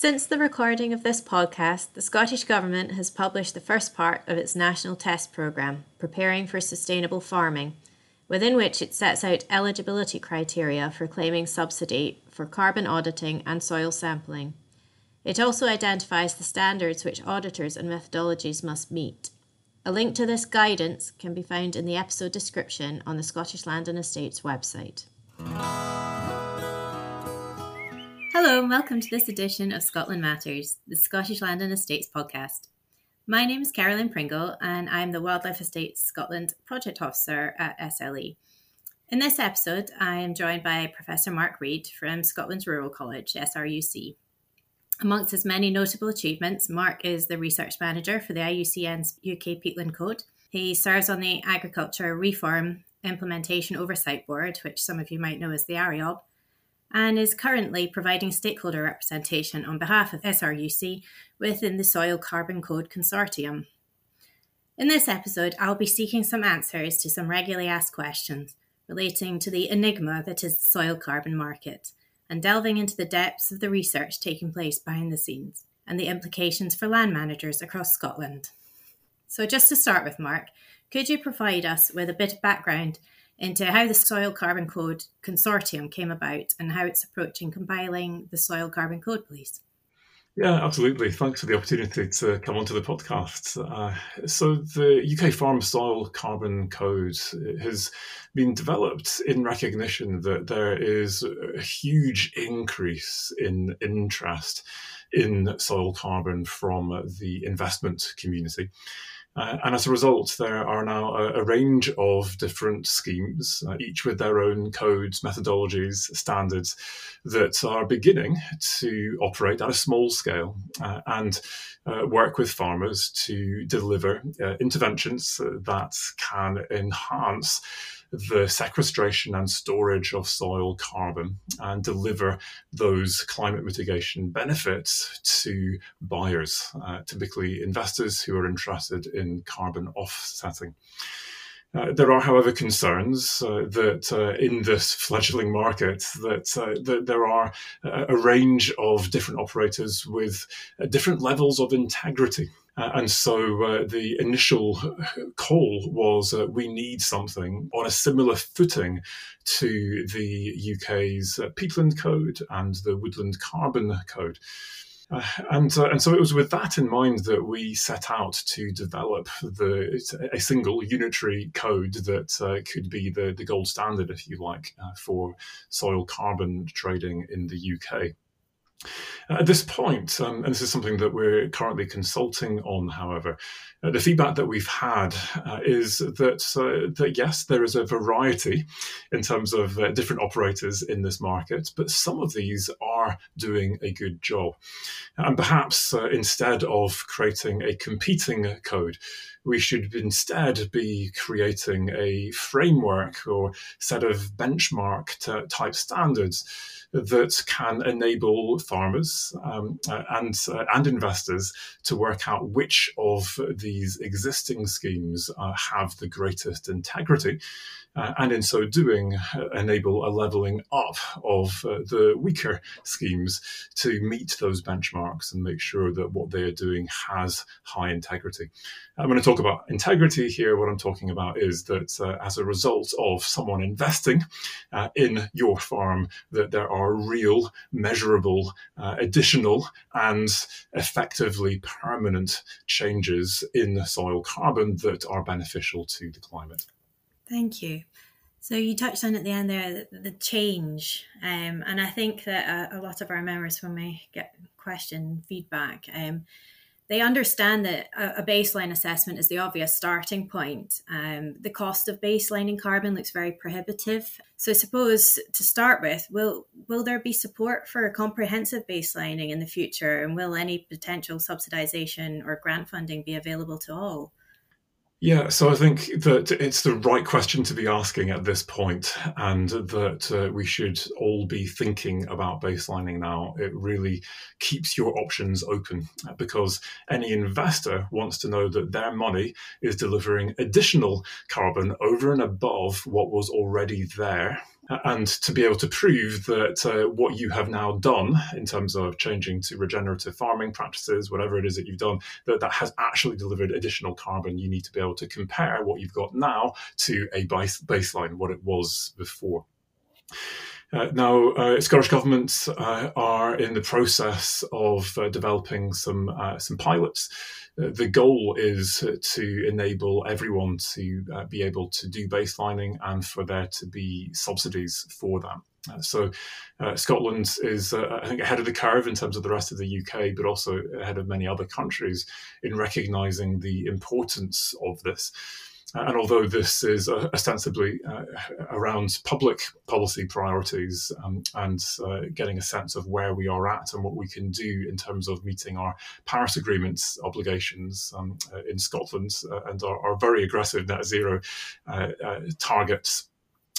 Since the recording of this podcast, the Scottish Government has published the first part of its National Test Programme, Preparing for Sustainable Farming, within which it sets out eligibility criteria for claiming subsidy for carbon auditing and soil sampling. It also identifies the standards which auditors and methodologies must meet. A link to this guidance can be found in the episode description on the Scottish Land and Estates website. Hello, and welcome to this edition of Scotland Matters, the Scottish Land and Estates podcast. My name is Carolyn Pringle, and I'm the Wildlife Estates Scotland Project Officer at SLE. In this episode, I am joined by Professor Mark Reed from Scotland's Rural College, SRUC. Amongst his many notable achievements, Mark is the research manager for the IUCN's UK Peatland Code. He serves on the Agriculture Reform Implementation Oversight Board, which some of you might know as the ARIOB, and is currently providing stakeholder representation on behalf of SRUC within the Soil Carbon Code Consortium. In this episode, I'll be seeking some answers to some regularly asked questions relating to the enigma that is the soil carbon market and delving into the depths of the research taking place behind the scenes and the implications for land managers across Scotland. So, just to start with, Mark, could you provide us with a bit of background into how the Soil Carbon Code Consortium came about and how it's approaching compiling the Soil Carbon Code, please. Yeah, absolutely. Thanks for the opportunity to come onto the podcast. Uh, so, the UK Farm Soil Carbon Code has been developed in recognition that there is a huge increase in interest in soil carbon from the investment community. Uh, and as a result, there are now a, a range of different schemes, uh, each with their own codes, methodologies, standards that are beginning to operate at a small scale uh, and uh, work with farmers to deliver uh, interventions that can enhance the sequestration and storage of soil carbon and deliver those climate mitigation benefits to buyers, uh, typically investors who are interested in carbon offsetting. Uh, there are, however, concerns uh, that uh, in this fledgling market that, uh, that there are a, range of different operators with uh, different levels of integrity. Uh, and so uh, the initial call was uh, we need something on a similar footing to the UK's uh, peatland code and the woodland carbon code. Uh, and uh, and so it was with that in mind that we set out to develop the a single unitary code that uh, could be the, the gold standard, if you like, uh, for soil carbon trading in the UK. At this point, um, and this is something that we're currently consulting on, however, uh, the feedback that we've had uh, is that uh, that yes, there is a variety in terms of uh, different operators in this market, but some of these are doing a good job. And perhaps uh, instead of creating a competing code, we should instead be creating a framework or set of benchmark type standards that can enable farmers um, uh, and uh, and investors to work out which of these existing schemes uh, have the greatest integrity and in so doing, enable a leveling up of the weaker schemes to meet those benchmarks and make sure that what they are doing has high integrity. I'm going to talk about integrity here. What I'm talking about is that as a result of someone investing in your farm, that there are real, measurable, uh, additional, and effectively permanent changes in soil carbon that are beneficial to the climate. Thank you. So you touched on at the end there the, the change, um, and I think that a, a, lot of our members, when we get question feedback, um, they understand that a, baseline assessment is the obvious starting point. Um, the cost of baselining carbon looks very prohibitive. So, suppose to start with, will will there be support for a comprehensive baselining in the future, and will any potential subsidisation or grant funding be available to all? Yeah, so I think that it's the right question to be asking at this point, and that uh, we should all be thinking about baselining now. It really keeps your options open because any investor wants to know that their money is delivering additional carbon over and above what was already there and to be able to prove that uh, what you have now done in terms of changing to regenerative farming practices, whatever it is that you've done, that that has actually delivered additional carbon, you need to be able to compare what you've got now to a base- baseline, what it was before. Uh, now, uh, Scottish governments uh, are in the process of uh, developing some uh, some pilots. Uh, the goal is to enable everyone to be able to do baselining and for there to be subsidies for that. So, Scotland is, I think, ahead of the curve in terms of the rest of the UK, but also ahead of many other countries in recognising the importance of this. And although this is uh, ostensibly uh, around public policy priorities um, and uh, getting a sense of where we are at and what we can do in terms of meeting our Paris Agreement's obligations um, uh, in Scotland uh, and our, our, very aggressive net zero targets.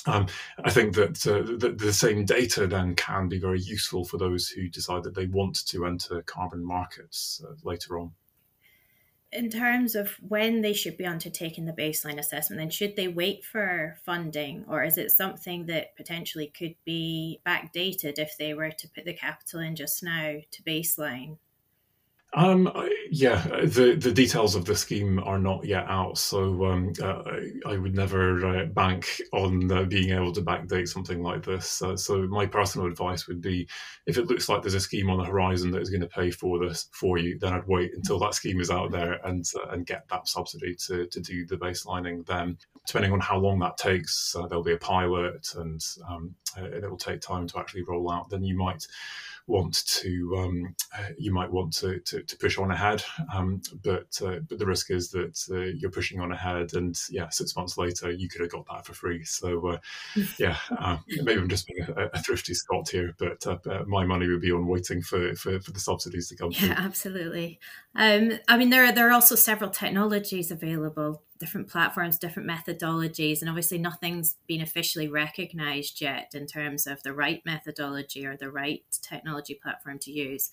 Um, I think that uh, the, the, same data then can be very useful for those who decide that they want to enter carbon markets uh, later on in terms of when they should be undertaking the baseline assessment, then should they wait for funding, or is it something that potentially could be backdated if they were to put the capital in just now to baseline? Um, yeah, the the details of the scheme are not yet out, so um, uh, I would never uh, bank on uh, being able to backdate something like this. Uh, so my personal advice would be, if it looks like there's a scheme on the horizon that is going to pay for this for you, then I'd wait until that scheme is out there and uh, and get that subsidy to to do the baselining. Then, depending on how long that takes, uh, there'll be a pilot, and um, it will take time to actually roll out. Then you might want to um, uh, you might want to, to, to push on ahead, um, but uh, but the risk is that uh, you're pushing on ahead, and yeah, six months later you could have got that for free. So uh, yeah, uh, maybe I'm just being a, a thrifty Scot here, but uh, my money would be on waiting for, for, for the subsidies to come. Yeah, through. absolutely. Um, I mean, there are there are also several technologies available different platforms, different methodologies, and obviously nothing's been officially recognized yet in terms of the right methodology or the right technology platform to use.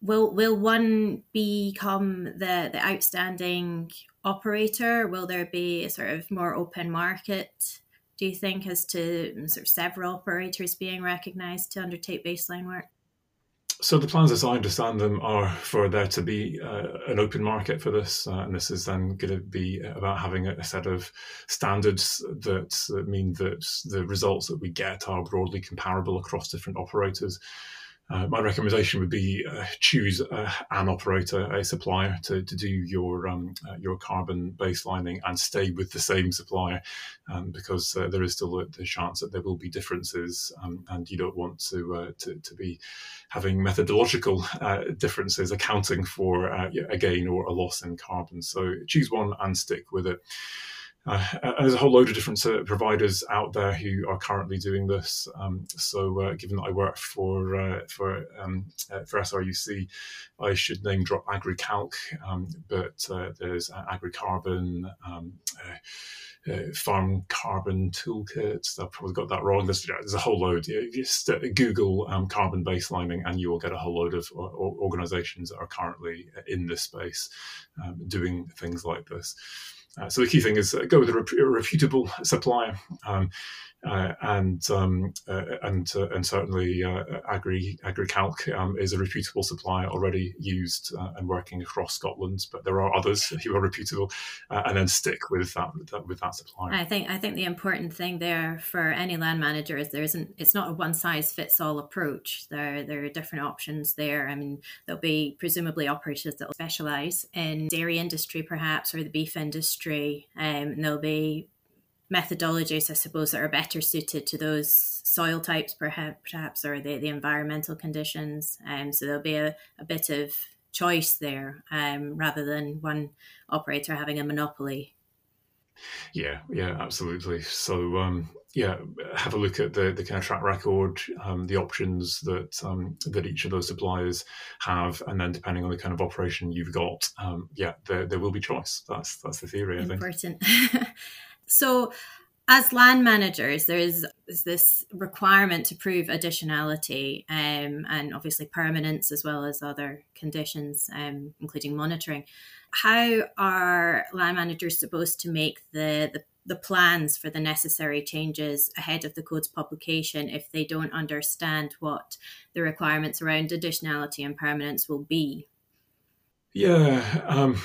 Will will one become the the outstanding operator? Will there be a sort of more open market? Do you think as to sort of several operators being recognized to undertake baseline work? So the plans, as I understand them, are for there to be uh, an open market for this, uh, and this is then going to be about having a, set of standards that, that mean that the results that we get are broadly comparable across different operators. Uh, my recommendation would be uh, choose uh, an operator, a supplier, to, to do your um, uh, your carbon baselining and stay with the same supplier, um, because uh, there is still the chance that there will be differences, um, and you don't want to, uh, to, to be having methodological differences accounting for a gain or a loss in carbon. So choose one and stick with it. Uh, there's a whole load of different uh, providers out there who are currently doing this. Um, so, uh, given that I work for uh, for um, uh, for SRUC, I should name drop Agrecalc, um, but there's AgriCarbon. Um, farm carbon toolkits. I've probably got that wrong. There's, there's a whole load. You just Google um, carbon baselining, and you will get a whole load of organisations that are currently in this space um, doing things like this. Uh, so the key thing is uh, go with a, rep- a reputable supplier. Um, uh, and um, uh, and uh, and certainly uh, Agri Agrecalc um, is a reputable supplier already used uh, and working across Scotland, but there are others who are reputable, uh, and then stick with that, that, with that supplier. I think I think the important thing there for any land manager is there isn't it's not a one size fits all approach. There there are different options there. I mean there'll be presumably operators that will specialise in dairy industry perhaps or the beef industry, um, and there'll be methodologies, I suppose, that are better suited to those soil types, perhaps, or the, the environmental conditions. Um, so there'll be a, a bit of choice there um, rather than one operator having a monopoly. Yeah, yeah, absolutely. So, um, yeah, have a look at the, the kind of track record, um, the options that um, that each of those suppliers have, and then depending on the kind of operation you've got, um, yeah, there, there will be choice. That's that's the theory. I Important. So, as land managers, there's, this requirement to prove additionality um, and obviously permanence as well as other conditions, um, including monitoring. How are land managers supposed to make the, the the plans for the necessary changes ahead of the code's publication if they don't understand what the requirements around additionality and permanence will be. Yeah, um,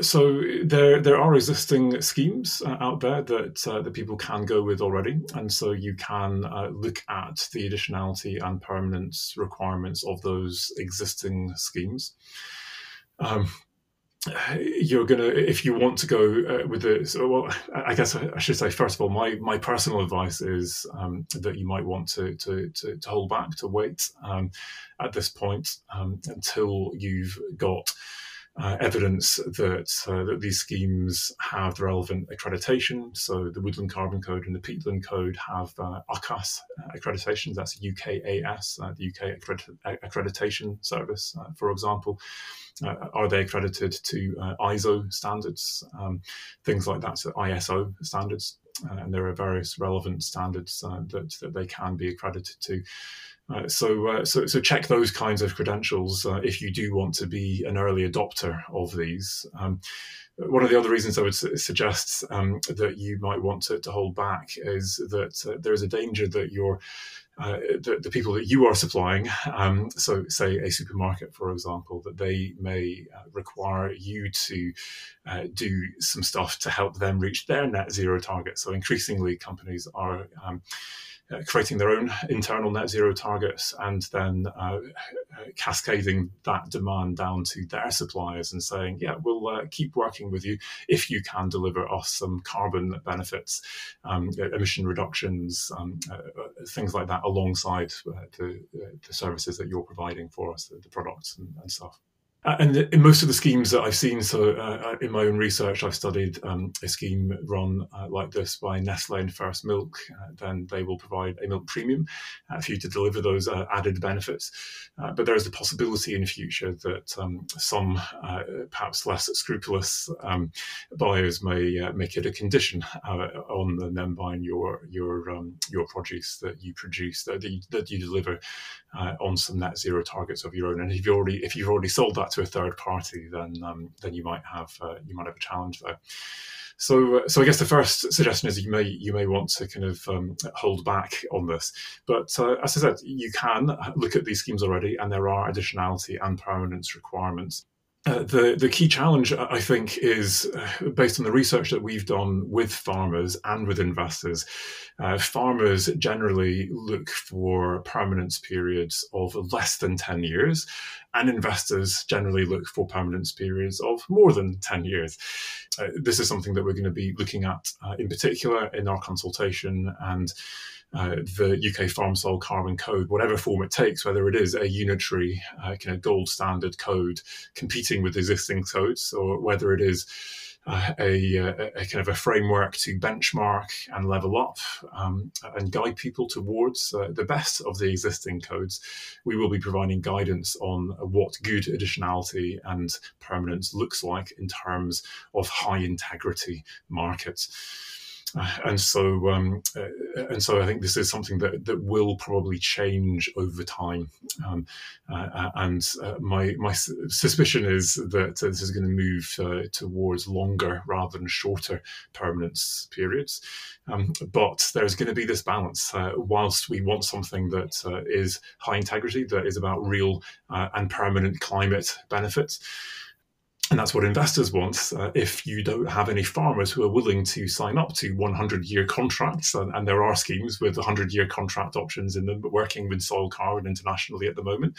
so there there are existing schemes uh, out there that uh, that people can go with already, and so you can uh, look at the additionality and permanence requirements of those existing schemes. Um, you're gonna if you want to go uh, with the so well i guess i should say first of all my my personal advice is um, that you might want to to to, to hold back to wait um, at this point um, until you've got uh, evidence that uh, that these schemes have the relevant accreditation. So the Woodland Carbon Code and the Peatland Code have uh, UKAS accreditations. That's UKAS, uh, the UK accredit- accreditation service, uh, for example. Uh, are they accredited to ISO standards? Um, things like that, so ISO standards. and there are various relevant standards that, that they can be accredited to. Uh, so, uh, so, so check those kinds of credentials uh, if you do want to be an early adopter of these. Um, one of the other reasons I would su- suggest um, that you might want to, to hold back is that uh, there is a danger that your uh, the, the, people that you are supplying, um, so say a supermarket, for example, that they may require you to do some stuff to help them reach their net zero target. So increasingly, companies are um, uh, creating their own internal net zero targets and then uh, cascading that demand down to their suppliers and saying, yeah, we'll uh, keep working with you if you can deliver us some carbon benefits, um, emission reductions, um, uh, things like that alongside uh, the, the, services that you're providing for us, the, the products and, and stuff. Uh, and in most of the schemes that I've seen, so uh, uh, in my own research, I've studied um, a scheme run uh, like this by Nestle and First Milk. Uh, then they will provide a milk premium uh, for you to deliver those added benefits. but there is the possibility in the future that um, some perhaps less scrupulous um, buyers may make it a condition on them buying your your um, your produce that you produce that you, that you deliver on some net zero targets of your own. And if you already if you've already sold that to a third party, then um, then you might have uh, you might have a challenge there. So, uh, so I guess the first suggestion is you may you may want to kind of um, hold back on this, but uh, as I said, you can look at these schemes already, and there are additionality and permanence requirements. Uh, the the key challenge, I think, is uh, based on the research that we've done with farmers and with investors. Uh, farmers generally look for permanence periods of less than ten years, and investors generally look for permanence periods of more than ten years. Uh, this is something that we're going to be looking at uh, in particular in our consultation and uh, the UK Farm Soil Carbon Code, whatever form it takes, whether it is a unitary uh, kind of gold standard code competing with existing codes, or whether it is uh, a, a, a, kind of a framework to benchmark and level up um, and guide people towards uh, the best of the existing codes. We will be providing guidance on what good additionality and permanence looks like in terms of high integrity markets and so um, uh, and so I think this is something that that will probably change over time. Um, uh, uh and uh, my my suspicion is that this is going to move uh, towards longer rather than shorter permanence periods. Um, but there's going to be this balance. Uh, whilst we want something that is high integrity, that is about real and permanent climate benefits and that's what investors want. Uh, if you don't have any farmers who are willing to sign up to 100 year contracts, and, and there are schemes with 100 year contract options in them, but working with soil carbon internationally at the moment,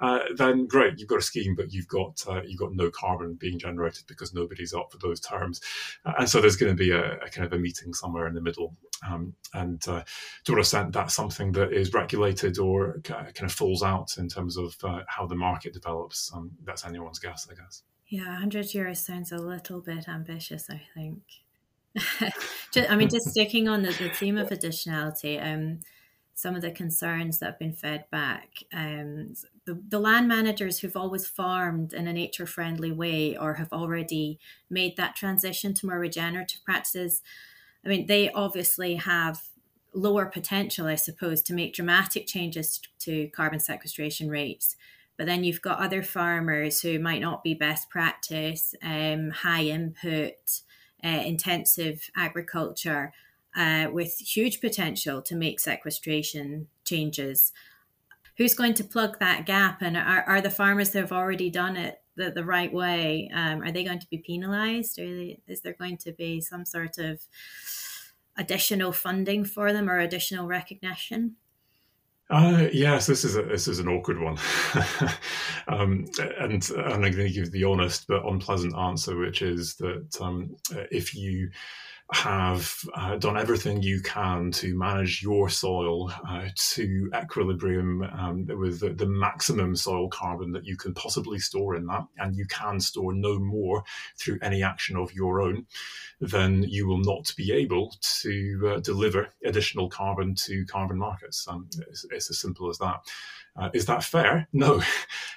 uh, then great, you've got a scheme, but you've got uh, you've got no carbon being generated because nobody's up for those terms, uh, and so there's going to be a, a, kind of a meeting somewhere in the middle. Um, and uh, to what extent that's something that is regulated or kind of falls out in terms of uh, how the market develops, um, that's anyone's guess, I guess. Yeah, 100 euros sounds a little bit ambitious, I think. just, I mean, just sticking on the, the theme of additionality, um, some of the concerns that have been fed back. Um, the, the land managers who've always farmed in a nature friendly way or have already made that transition to more regenerative practices, I mean, they obviously have lower potential, I suppose, to make dramatic changes to carbon sequestration rates but then you've got other farmers who might not be best practice, um, high input, uh, intensive agriculture uh, with huge potential to make sequestration changes. Who's going to plug that gap? And are, are the farmers that have already done it the, the right way, um, are they going to be penalized? Is there going to be some sort of additional funding for them or additional recognition? Uh, yes, this is a, this is an awkward one, um, and, and I'm going to give the honest but unpleasant answer, which is that um, if you have uh, done everything you can to manage your soil uh, to equilibrium um, with the, the, maximum soil carbon that you can possibly store in that, and you can store no more through any action of your own, then you will not be able to uh, deliver additional carbon to carbon markets. Um, it's, it's as simple as that. Uh, is that fair? No,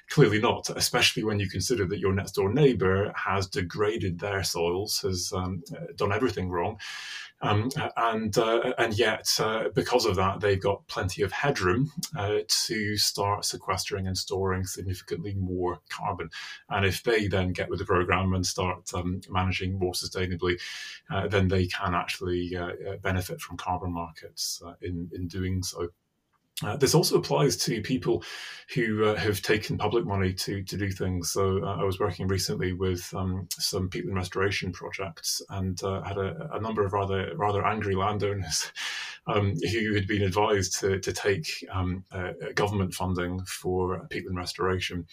clearly not, especially when you consider that your next door neighbor has degraded their soils, has um, done everything wrong. Um, and uh, and yet, uh, because of that, they've got plenty of headroom uh, to start sequestering and storing significantly more carbon. And if they then get with the program and start um, managing more sustainably, uh, then they can actually uh, benefit from carbon markets in in doing so. Uh, this also applies to people who uh, have taken public money to to do things. So uh, I was working recently with um, some peatland restoration projects and uh, had a, a, number of rather rather angry landowners um, who had been advised to to take um, uh, government funding for peatland restoration.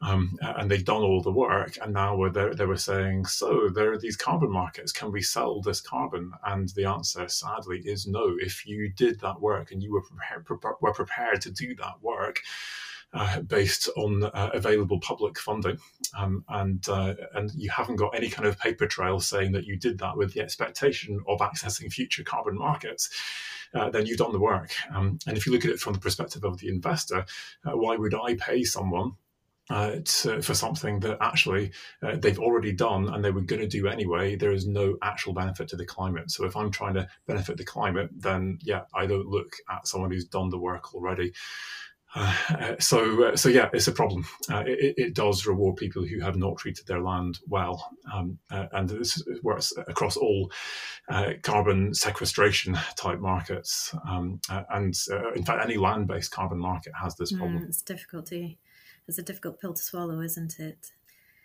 Um, and they've done all the work, and now they were saying, "So there are these carbon markets. Can we sell this carbon?" And the answer, sadly, is no. If you did that work and you were prepared, were prepared to do that work, uh, based on uh, available public funding, um, and uh, and you haven't got any kind of paper trail saying that you did that with the expectation of accessing future carbon markets. Uh, then you've done the work. Um, and if you look at it from the perspective of the investor, uh, why would I pay someone uh, to, for something that actually uh, they've already done and they were going to do anyway, there is no actual benefit to the climate. So if I'm trying to benefit the climate, then yeah, I don't look at someone who's done the work already. Uh, so, uh, so yeah, it's a problem. Uh, it, it, does reward people who have not treated their land well, um, uh, and this works across all uh, carbon sequestration type markets. Um, and in fact, any land-based carbon market has this problem. Mm, it's difficult to it's a difficult pill to swallow, isn't it?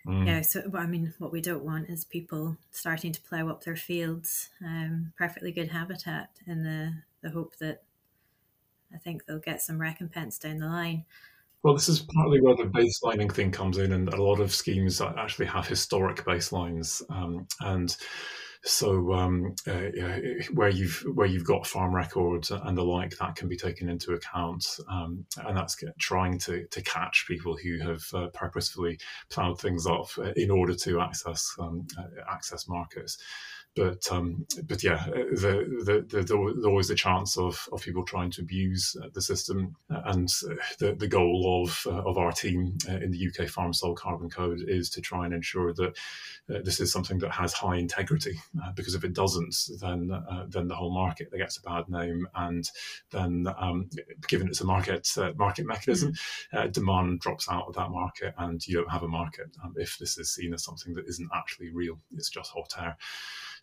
Mm. Yeah, so I mean, what we don't want is people starting to plough up their fields, um, perfectly good habitat, in the the hope that I think they'll get some recompense down the line. Well, this is partly where the baselining thing comes in, and a lot of schemes actually have historic baselines, um, and so um, uh, where you've where you've got farm records and the like, that can be taken into account, um, and that's trying to to catch people who have uh, purposefully ploughed things up uh, in order to access um, uh, access markets but um, but yeah, the, the, the, there's always the chance of, of people trying to abuse uh, the system. And uh, the, the goal of uh, of our team in the UK Farm Soil Carbon Code is to try and ensure that this is something that has high integrity. because if it doesn't, then then the whole market gets a bad name, and then um, given it's a market market mechanism, mm-hmm. demand drops out of that market, and you don't have a market um, if this is seen as something that isn't actually real. It's just hot air.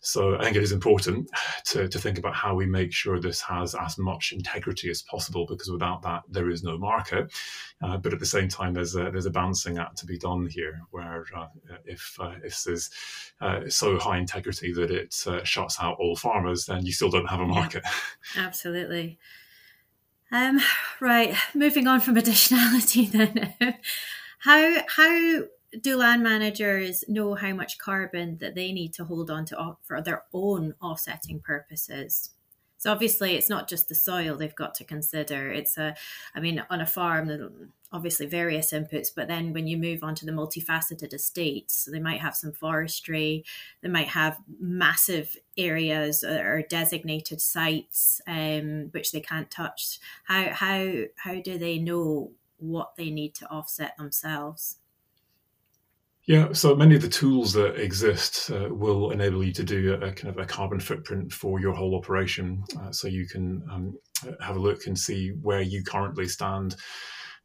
So I think it is important to, to think about how we make sure this has as much integrity as possible, because without that, there is no market. Uh, but at the same time, there's a there's a balancing act to be done here, where uh, if uh, if this is uh, so high integrity that it uh, shuts out all farmers, then you still don't have a market. Yeah, absolutely. Um, right, moving on from additionality then. how how do land managers know how much carbon that they need to hold on to for their own offsetting purposes? So obviously, it's not just the soil they've got to consider. It's a, I mean, on a farm, obviously various inputs, but then when you move on to the multifaceted estates, so they might have some forestry, they might have massive areas or designated sites um, which they can't touch. How how how do they know what they need to offset themselves? Yeah, so many of the tools that exist uh, will enable you to do a, a, kind of a carbon footprint for your whole operation. Uh, so you can um, have a look and see where you currently stand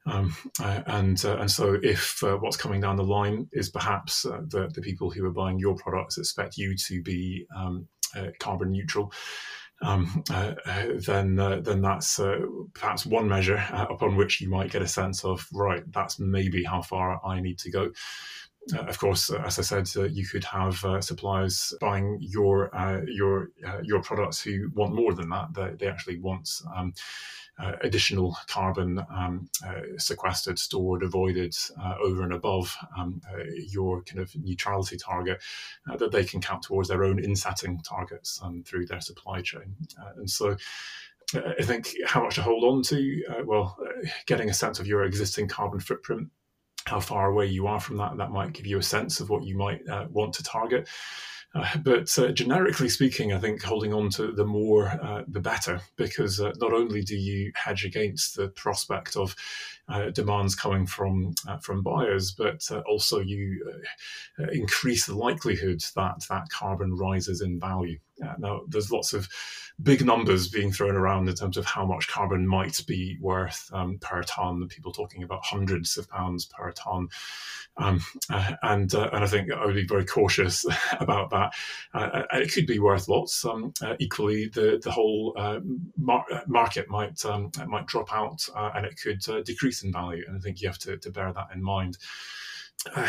Um, uh, and uh, and so if uh, what's coming down the line is perhaps uh, the the people who are buying your products expect you to be um, uh, carbon neutral. Um, uh, then then that's perhaps one measure upon which you might get a sense of right. That's maybe how far I need to go. Uh, of course, uh, as I said, uh, you could have suppliers buying your your your products who want more than that. They, they actually want um, uh, additional carbon um, uh, sequestered, stored, avoided uh, over and above um, your kind of neutrality target that they can count towards their own insetting targets um, through their supply chain. and so I think how much to hold on to, well, getting a sense of your existing carbon footprint how far away you are from that. That might give you a sense of what you might uh, want to target. Uh, but uh, generically speaking, I think holding on to the more, uh, the better, because uh, not only do you hedge against the prospect of uh, demands coming from uh, from buyers, but also you increase the likelihood that that carbon rises in value. now, there's lots of big numbers being thrown around in terms of how much carbon might be worth um, per ton. People talking about hundreds of pounds per ton, um, uh, and uh, and I think I would be very cautious about that. Uh, it could be worth lots. Um, uh, equally, the the whole uh, mar- uh, market might um, might drop out, and it could decrease in value. And I think you have to, to bear that in mind. Uh,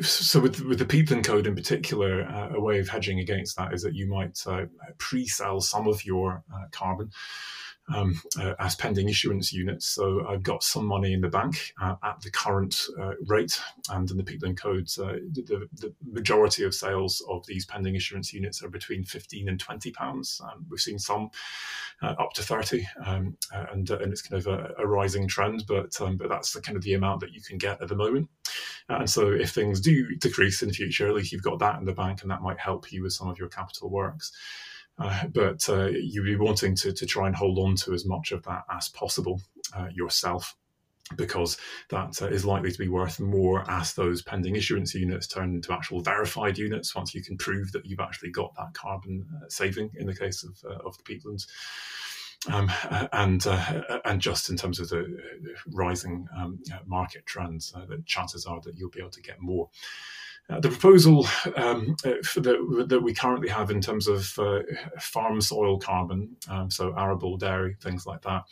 so with with the peatland code in particular, uh, a way of hedging against that is that you might uh, pre-sell some of your uh, carbon um, uh, as pending issuance units. So I've got some money in the bank uh, at the current uh, rate, and in the Peatland codes, uh, the, the, majority of sales of these pending issuance units are between 15 and 20 pounds. Um, we've seen some uh, up to 30, um, uh, and, and it's kind of a, a rising trend, but um, but that's the kind of the amount that you can get at the moment. And so if things do decrease in the future, at least you've got that in the bank, and that might help you with some of your capital works. Uh, but uh, you'd be wanting to, to try and hold on to as much of that as possible uh, yourself because that uh, is likely to be worth more as those pending issuance units turn into actual verified units once you can prove that you've actually got that carbon uh, saving in the case of, uh, of the peatlands. Um, and and just in terms of the rising um, market trends, the chances are that you'll be able to get more. Uh, the proposal um, uh, that, that, we currently have in terms of uh, farm soil carbon, um, so arable, dairy, things like that,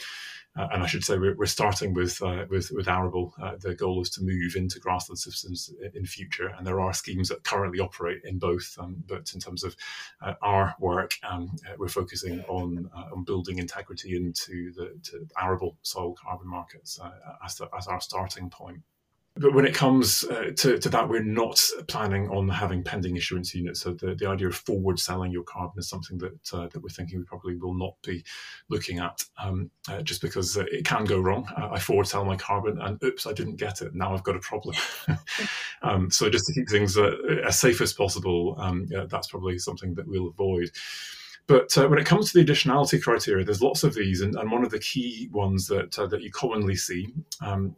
uh, and I should say we're, we're starting with uh, with, with arable. Uh, the goal is to move into grassland systems in future, and there are schemes that currently operate in both. Um, but in terms of our work, um, we're focusing on on building integrity into the arable soil carbon markets as, the, as our starting point but when it comes uh, to, to, that, we're not planning on having pending issuance units. So the, the idea of forward selling your carbon is something that uh, that we're thinking we probably will not be looking at, um, uh, just because uh, it can go wrong. Uh, I forward sell my carbon, and oops, I didn't get it. Now I've got a problem. um, so just to keep things uh, as safe as possible, um, yeah, that's probably something that we'll avoid. But uh, when it comes to the additionality criteria, there's lots of these, and, and one of the key ones that uh, that you commonly see, um,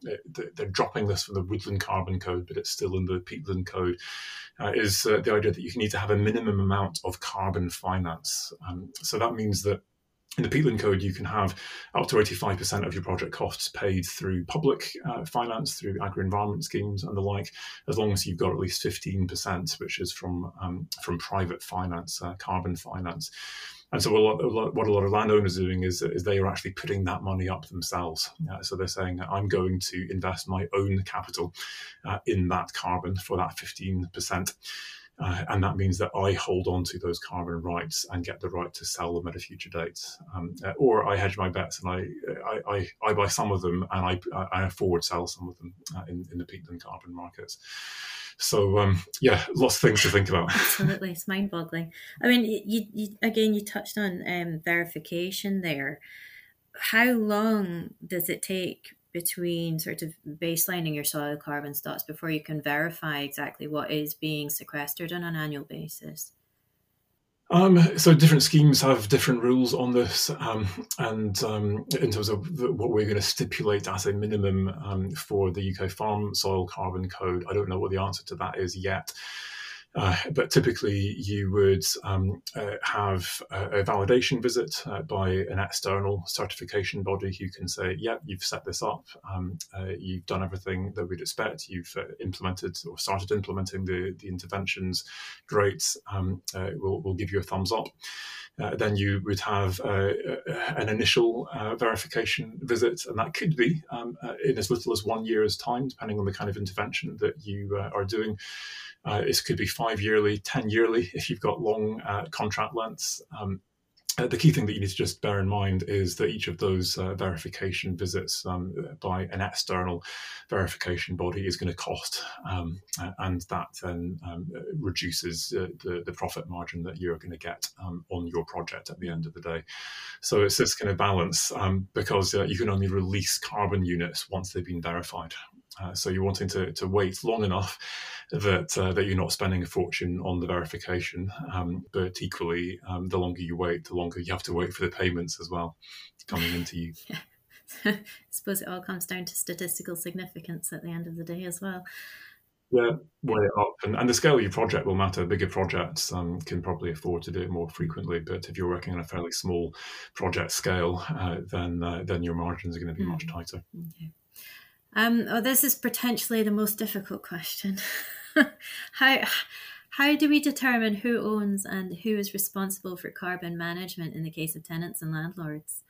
they're dropping this from the woodland carbon code, but it's still in the peatland code, uh, is uh, the idea that you need to have a minimum amount of carbon finance. Um, so that means that in the peatland code, you can have up to 85% of your project costs paid through public uh, finance, through agri-environment schemes and the like, as long as you've got at least 15%, which is from um, from private finance, uh, carbon finance. And so, what a lot, what a lot of landowners are doing is, is they are actually putting that money up themselves. Uh, so they're saying, I'm going to invest my own capital uh, in that carbon for that 15%. Uh, and that means that I hold on to those carbon rights and get the right to sell them at a future date. Um, uh, or I hedge my bets and I, I, I, I, buy some of them and I, I forward sell some of them uh, in, in the peatland carbon markets. So um, yeah, lots of things to think about. Absolutely, it's mind-boggling. I mean, you, you again, you touched on um, verification there. How long does it take between sort of baselining your soil carbon stocks before you can verify exactly what is being sequestered on an annual basis? Um, so different schemes have different rules on this, um, and um, in terms of what we're going to stipulate as a minimum um, for the UK Farm Soil Carbon Code, I don't know what the answer to that is yet. Uh, but typically, you would um, uh, have a, a, validation visit uh, by an external certification body who can say, "Yeah, you've set this up. Um, uh, you've done everything that we'd expect. You've uh, implemented or started implementing the the interventions. Great. Um, uh, we'll we'll give you a thumbs up." Uh, then you would have uh, an initial uh, verification visit, and that could be um, in as little as one year's time, depending on the kind of intervention that you are doing. Uh, it could be five yearly, 10 yearly if you've got long uh, contract lengths. Um, uh, the key thing that you need to just bear in mind is that each of those uh, verification visits um, by an external verification body is going to cost, um, and that then um, reduces uh, the, the profit margin that you're going to get um, on your project at the end of the day. So it's this kind of balance um, because uh, you can only release carbon units once they've been verified. Uh, so you're wanting to, to wait long enough that uh, that you're not spending a fortune on the verification. Um, but equally, um, the longer you wait, the longer you have to wait for the payments as well coming into you. yeah. I suppose it all comes down to statistical significance at the end of the day as well. Yeah, it up, and, and the scale of your project will matter. Bigger projects um, can probably afford to do it more frequently, but if you're working on a fairly small project scale, uh, then uh, then your margins are going to be mm. much tighter. Okay. Um, oh, this is potentially the most difficult question. how how do we determine who owns and who is responsible for carbon management in the case of tenants and landlords?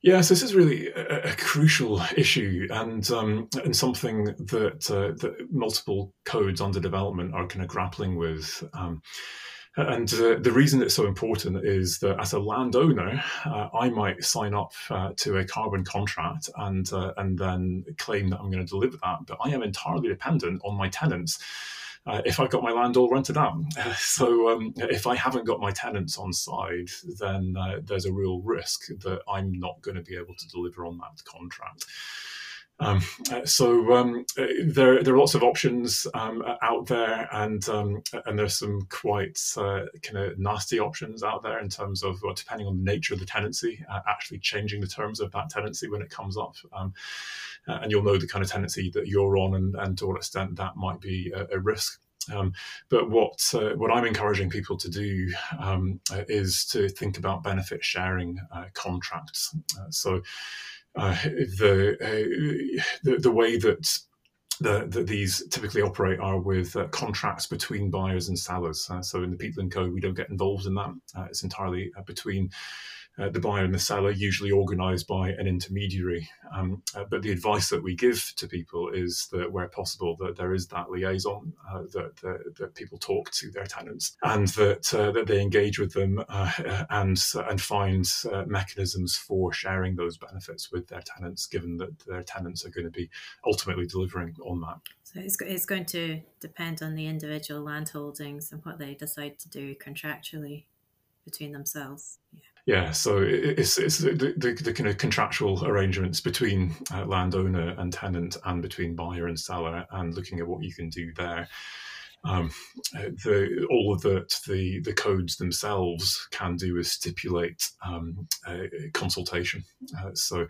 Yes, this is really a, a crucial issue and um, and something that, uh, that multiple codes under development are kind of grappling with. Um, and uh, the reason it's so important is that as a landowner, uh, I might sign up uh, to a carbon contract and uh, and then claim that I'm going to deliver that, but I am entirely dependent on my tenants. Uh, if I've got my land all rented out, so um, if I haven't got my tenants on side, then uh, there's a real risk that I'm not going to be able to deliver on that contract. Um, uh, so um, uh, there, there are lots of options um, out there, and um, and there's some quite uh, kind of nasty options out there in terms of, well, depending on the nature of the tenancy, uh, actually changing the terms of that tenancy when it comes up, um, uh, and you'll know the kind of tenancy that you're on, and, and to what extent that might be a, a risk. Um, but what uh, what I'm encouraging people to do um, uh, is to think about benefit sharing uh, contracts. so uh, the, uh, the, the way that the, the, these typically operate are with uh, contracts between buyers and sellers. Uh, so in the Peatland Code, we don't get involved in that. Uh, it's entirely uh, between uh, the buyer and the seller, usually organized by an intermediary. Um, uh, but the advice that we give to people is that where possible, that there is that liaison, uh, that, that, that, people talk to their tenants and that, uh, that they engage with them uh, and, and find uh, mechanisms for sharing those benefits with their tenants, given that their tenants are going to be ultimately delivering on that. So it's, it's going to depend on the individual landholdings and what they decide to do contractually between themselves. Yeah. Yeah, so it's it's the, the, the, kind of contractual arrangements between uh, landowner and tenant, and between buyer and seller, and looking at what you can do there. Um, the, all of that the the codes themselves can do is stipulate um, consultation. Uh, so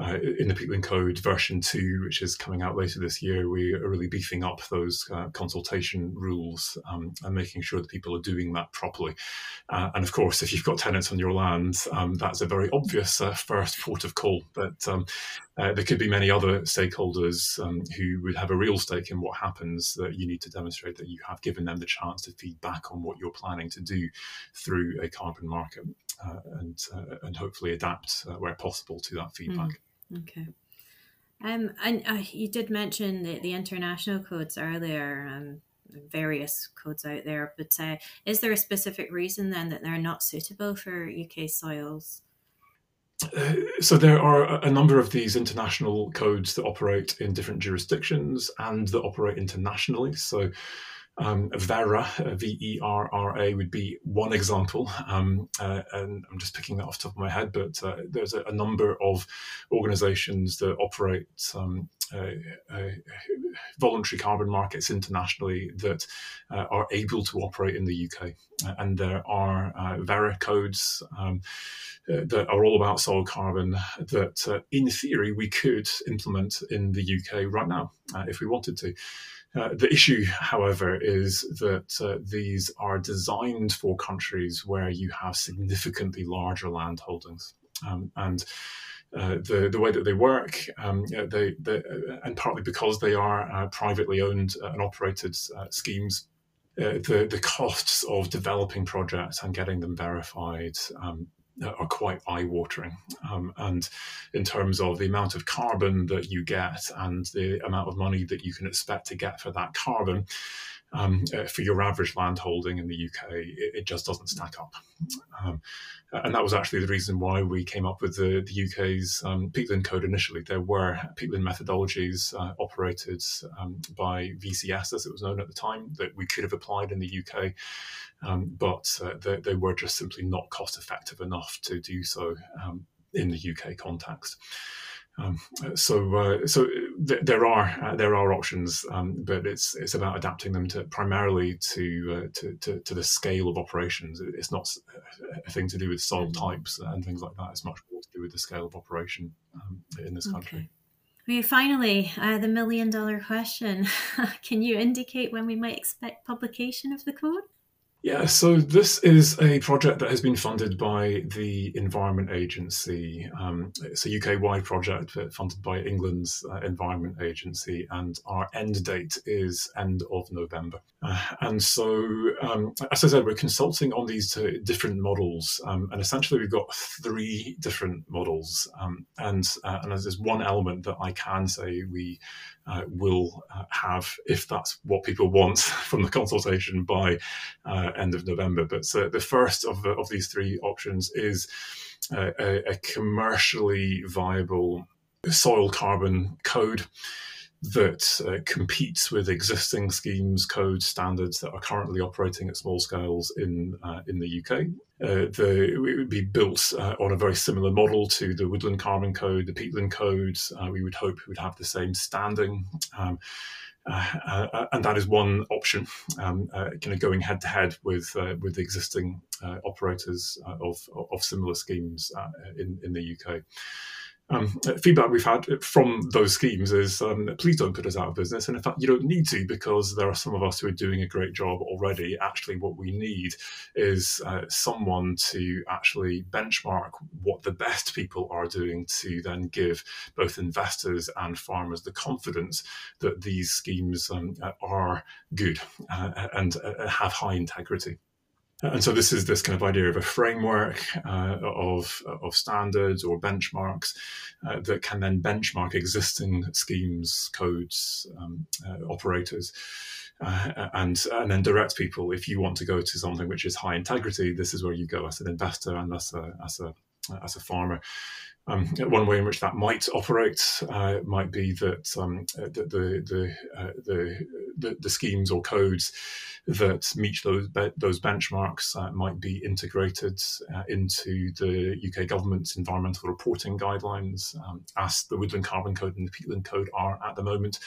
uh, in the Peatland Code version 2, which is coming out later this year, we are really beefing up those uh, consultation rules um, and making sure that people are doing that properly. Uh, and of course, if you've got tenants on your land, um, that's a very obvious uh, first port of call. But um, uh, there could be many other stakeholders um, who would have a real stake in what happens that you need to demonstrate that you have given them the chance to feed back on what you're planning to do through a carbon market. Uh, and and hopefully adapt where possible to that feedback. Mm. Okay. Um, and uh, you did mention the, the international codes earlier, um, various codes out there, but uh, is there a specific reason then that they're not suitable for UK soils? Uh, so there are a number of these international codes that operate in different jurisdictions and that operate internationally. So um, Verra, uh, V E R R A, would be one example. Um, uh, and I'm just picking that off the top of my head, but uh, there's a, a, number of organizations that operate um, uh, uh, voluntary carbon markets internationally that uh, are able to operate in the UK. and there are Verra codes um, that are all about soil carbon that, in theory, we could implement in the UK right now if we wanted to. Uh, the issue, however, is that uh, these are designed for countries where you have significantly larger land holdings. Um, and uh, the the way that they work, um, they, they, uh, and partly because they are uh, privately owned and operated schemes, the the costs of developing projects and getting them verified um, are quite eye-watering. Um, and in terms of the amount of carbon that you get and the amount of money that you can expect to get for that carbon, um, uh, for your average land holding in the UK, it, it just doesn't stack up. Um, and that was actually the reason why we came up with the, the UK's um, peatland code initially. There were peatland methodologies uh, operated um, by VCS, as it was known at the time, that we could have applied in the UK. Um, but uh, they, they, were just simply not cost effective enough to do so um, in the UK context. Um, so, uh, so th- there are uh, there are options, um, but it's it's about adapting them to primarily to, uh, to, to, to the scale of operations. It's not a thing to do with soil mm-hmm. types and things like that. It's much more to do with the scale of operation um, in this country. Okay. Okay, finally, uh, the million dollar question. Can you indicate when we might expect publication of the code? Yeah, so this is a project that has been funded by the Environment Agency. Um, it's a UK wide project funded by England's uh, Environment Agency, and our end date is end of November. Uh, and so, um, as I said, we're consulting on these two different models, um, and essentially we've got three different models. Um, and, uh, and there's one element that I can say we uh, will uh, have, if that's what people want from the consultation by uh, end of November. But the first of, of these three options is uh, a, a commercially viable soil carbon code that uh, competes with existing schemes, codes, standards that are currently operating at small scales in uh, in the UK. Uh, the, it would be built uh, on a very similar model to the Woodland Carbon Code, the Peatland Code. Uh, we would hope it would have the same standing. Um, uh, and that is one option, um, kind of going head to head with with existing operators of of similar schemes in in the UK um, feedback we've had from those schemes is um, please don't put us out of business. And in fact, you don't need to because there are some of us who are doing a great job already. Actually, what we need is uh, someone to actually benchmark what the best people are doing to then give both investors and farmers the confidence that these schemes um, are good uh, and uh, have high integrity. And so this is this kind of idea of a framework uh, of, of standards or benchmarks uh, that can then benchmark existing schemes, codes, um, uh, operators. Uh, and and then direct people if you want to go to something which is high integrity this is where you go as an investor and as a as a as a farmer um, one way in which that might operate uh, might be that um, the the the, uh, the, the, schemes or codes that meet those those benchmarks uh, might be integrated uh, into the UK government's environmental reporting guidelines, um, as the Woodland Carbon Code and the Peatland Code are at the moment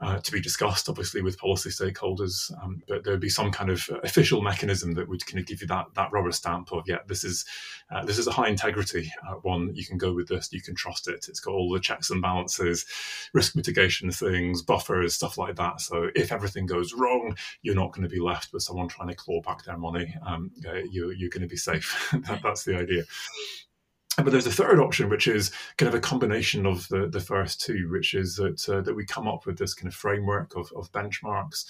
uh, to be discussed, obviously, with policy stakeholders. Um, but there would be some kind of official mechanism that would kind of give you that that rubber stamp of yeah, this is uh, this is a high integrity uh, one. You can go with this. You can trust it. It's got all the checks and balances, risk mitigation things, buffers, stuff like that. So if everything goes wrong, you're not going to be left with someone trying to claw back their money. Um, uh, you, you're going to be safe. that, that's the idea. But there's a third option, which is kind of a combination of the, the first two, which is that uh, that we come up with this kind of framework of, of benchmarks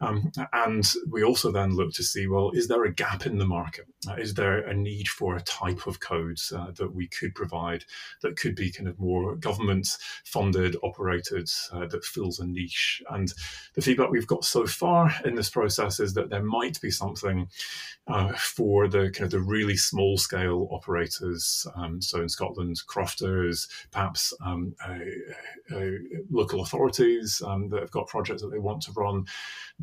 um, and we also then look to see well, is there a gap in the market? Uh, is there a need for a type of codes uh, that we could provide that could be kind of more government funded, operated, uh, that fills a niche? And the feedback we've got so far in this process is that there might be something uh, for the kind of the really small scale operators. Um, so in Scotland, crofters, perhaps um, local authorities um, that have got projects that they want to run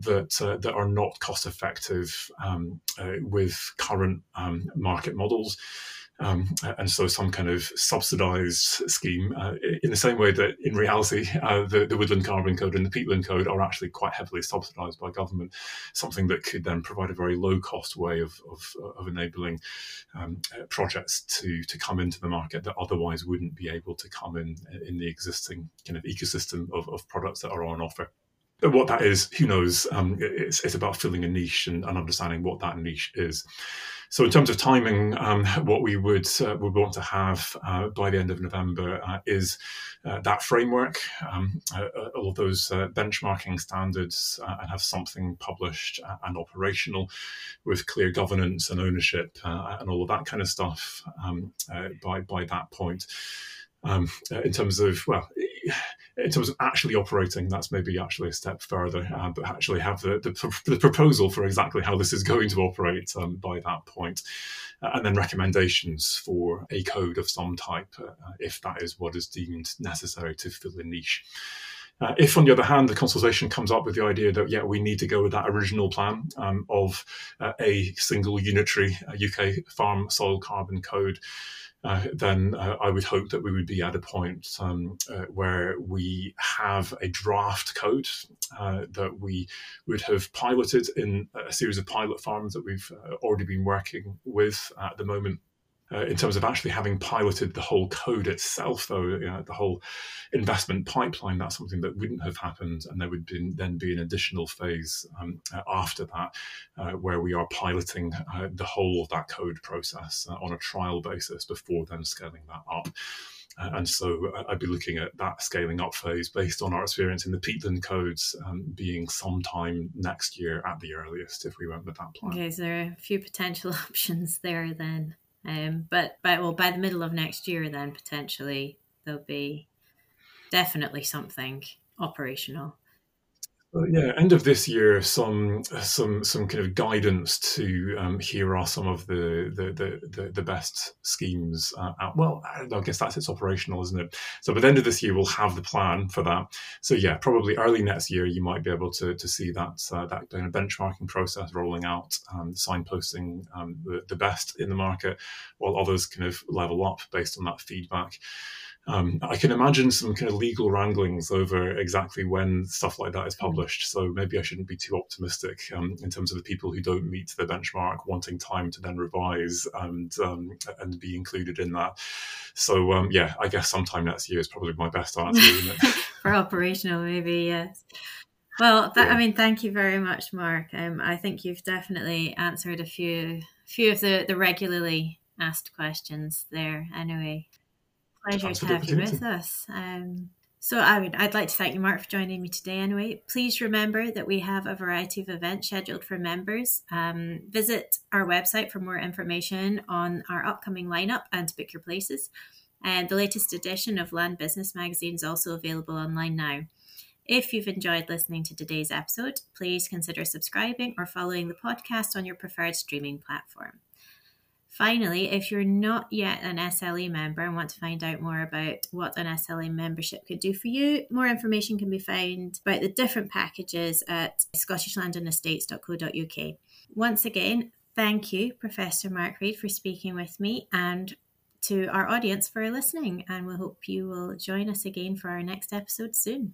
that uh, that are not cost effective um, uh, with current um, market models. Um, and so some kind of subsidized scheme uh, in the same way that in reality uh, the, the woodland carbon code and the peatland code are actually quite heavily subsidized by government something that could then provide a very low cost way of, of, of enabling um, uh, projects to, to come into the market that otherwise wouldn't be able to come in in the existing kind of ecosystem of, of products that are on offer what that is, who knows? Um, it's, it's about filling a niche and, and, understanding what that niche is. So, in terms of timing, um, what we would uh, would want to have uh, by the end of November uh, is uh, that framework, um, uh, uh, all of those benchmarking standards, and have something published and operational with clear governance and ownership and all of that kind of stuff um, by by that point. Um, in terms of well in terms of actually operating, that's maybe actually a step further, uh, but actually have the, the, the, proposal for exactly how this is going to operate um, by that point. Uh, and then recommendations for a code of some type, uh, if that is what is deemed necessary to fill a niche. Uh, if, on the other hand, the consultation comes up with the idea that, yeah, we need to go with that original plan um, of uh, a single unitary UK uh, farm soil carbon code, uh, then uh, I would hope that we would be at a point um, uh, where we have a draft code uh, that we would have piloted in a series of pilot farms that we've uh, already been working with at the moment uh, in terms of actually having piloted the whole code itself, though, you know, the whole investment pipeline, that's something that wouldn't have happened. And there would be, then be an additional phase um, uh, after that uh, where we are piloting uh, the whole of that code process uh, on a trial basis before then scaling that up. Uh, and so I'd be looking at that scaling up phase based on our experience in the peatland codes um, being sometime next year at the earliest if we went with that plan. Okay, so there are a few potential options there then. Um, but by well, by the middle of next year, then potentially there'll be definitely something operational. Yeah, end of this year, some some some kind of guidance to um, here are some of the the the, the, the best schemes. Uh, out. Well, I guess that's it's operational, isn't it? So by the end of this year, we'll have the plan for that. So yeah, probably early next year, you might be able to to see that uh, that kind of benchmarking process rolling out, um, signposting um, the, the best in the market, while others kind of level up based on that feedback. Um, I can imagine some kind of legal wranglings over exactly when stuff like that is hmm. published. So maybe I shouldn't be too optimistic um, in terms of the people who don't meet the benchmark wanting time to then revise and um, and be included in that. So um, yeah, I guess sometime next year is probably my best answer. For operational, maybe yes. Well, that, yeah. I mean, thank you very much, Mark. Um, I think you've definitely answered a few few of the, the regularly asked questions there. Anyway, pleasure to have you with us. Um, so I would, I'd like to thank you, Mark, for joining me today. Anyway, please remember that we have a variety of events scheduled for members. Um, visit our website for more information on our upcoming lineup and to book your places. And the latest edition of Land Business Magazine is also available online now. If you've enjoyed listening to today's episode, please consider subscribing or following the podcast on your preferred streaming platform. Finally, if you're not yet an SLA member and want to find out more about what an SLA membership could do for you, more information can be found about the different packages at scottishlandandestates.co.uk. Once again, thank you, Professor Mark Reed, for speaking with me and to our audience for listening. And we hope you will join us again for our next episode soon.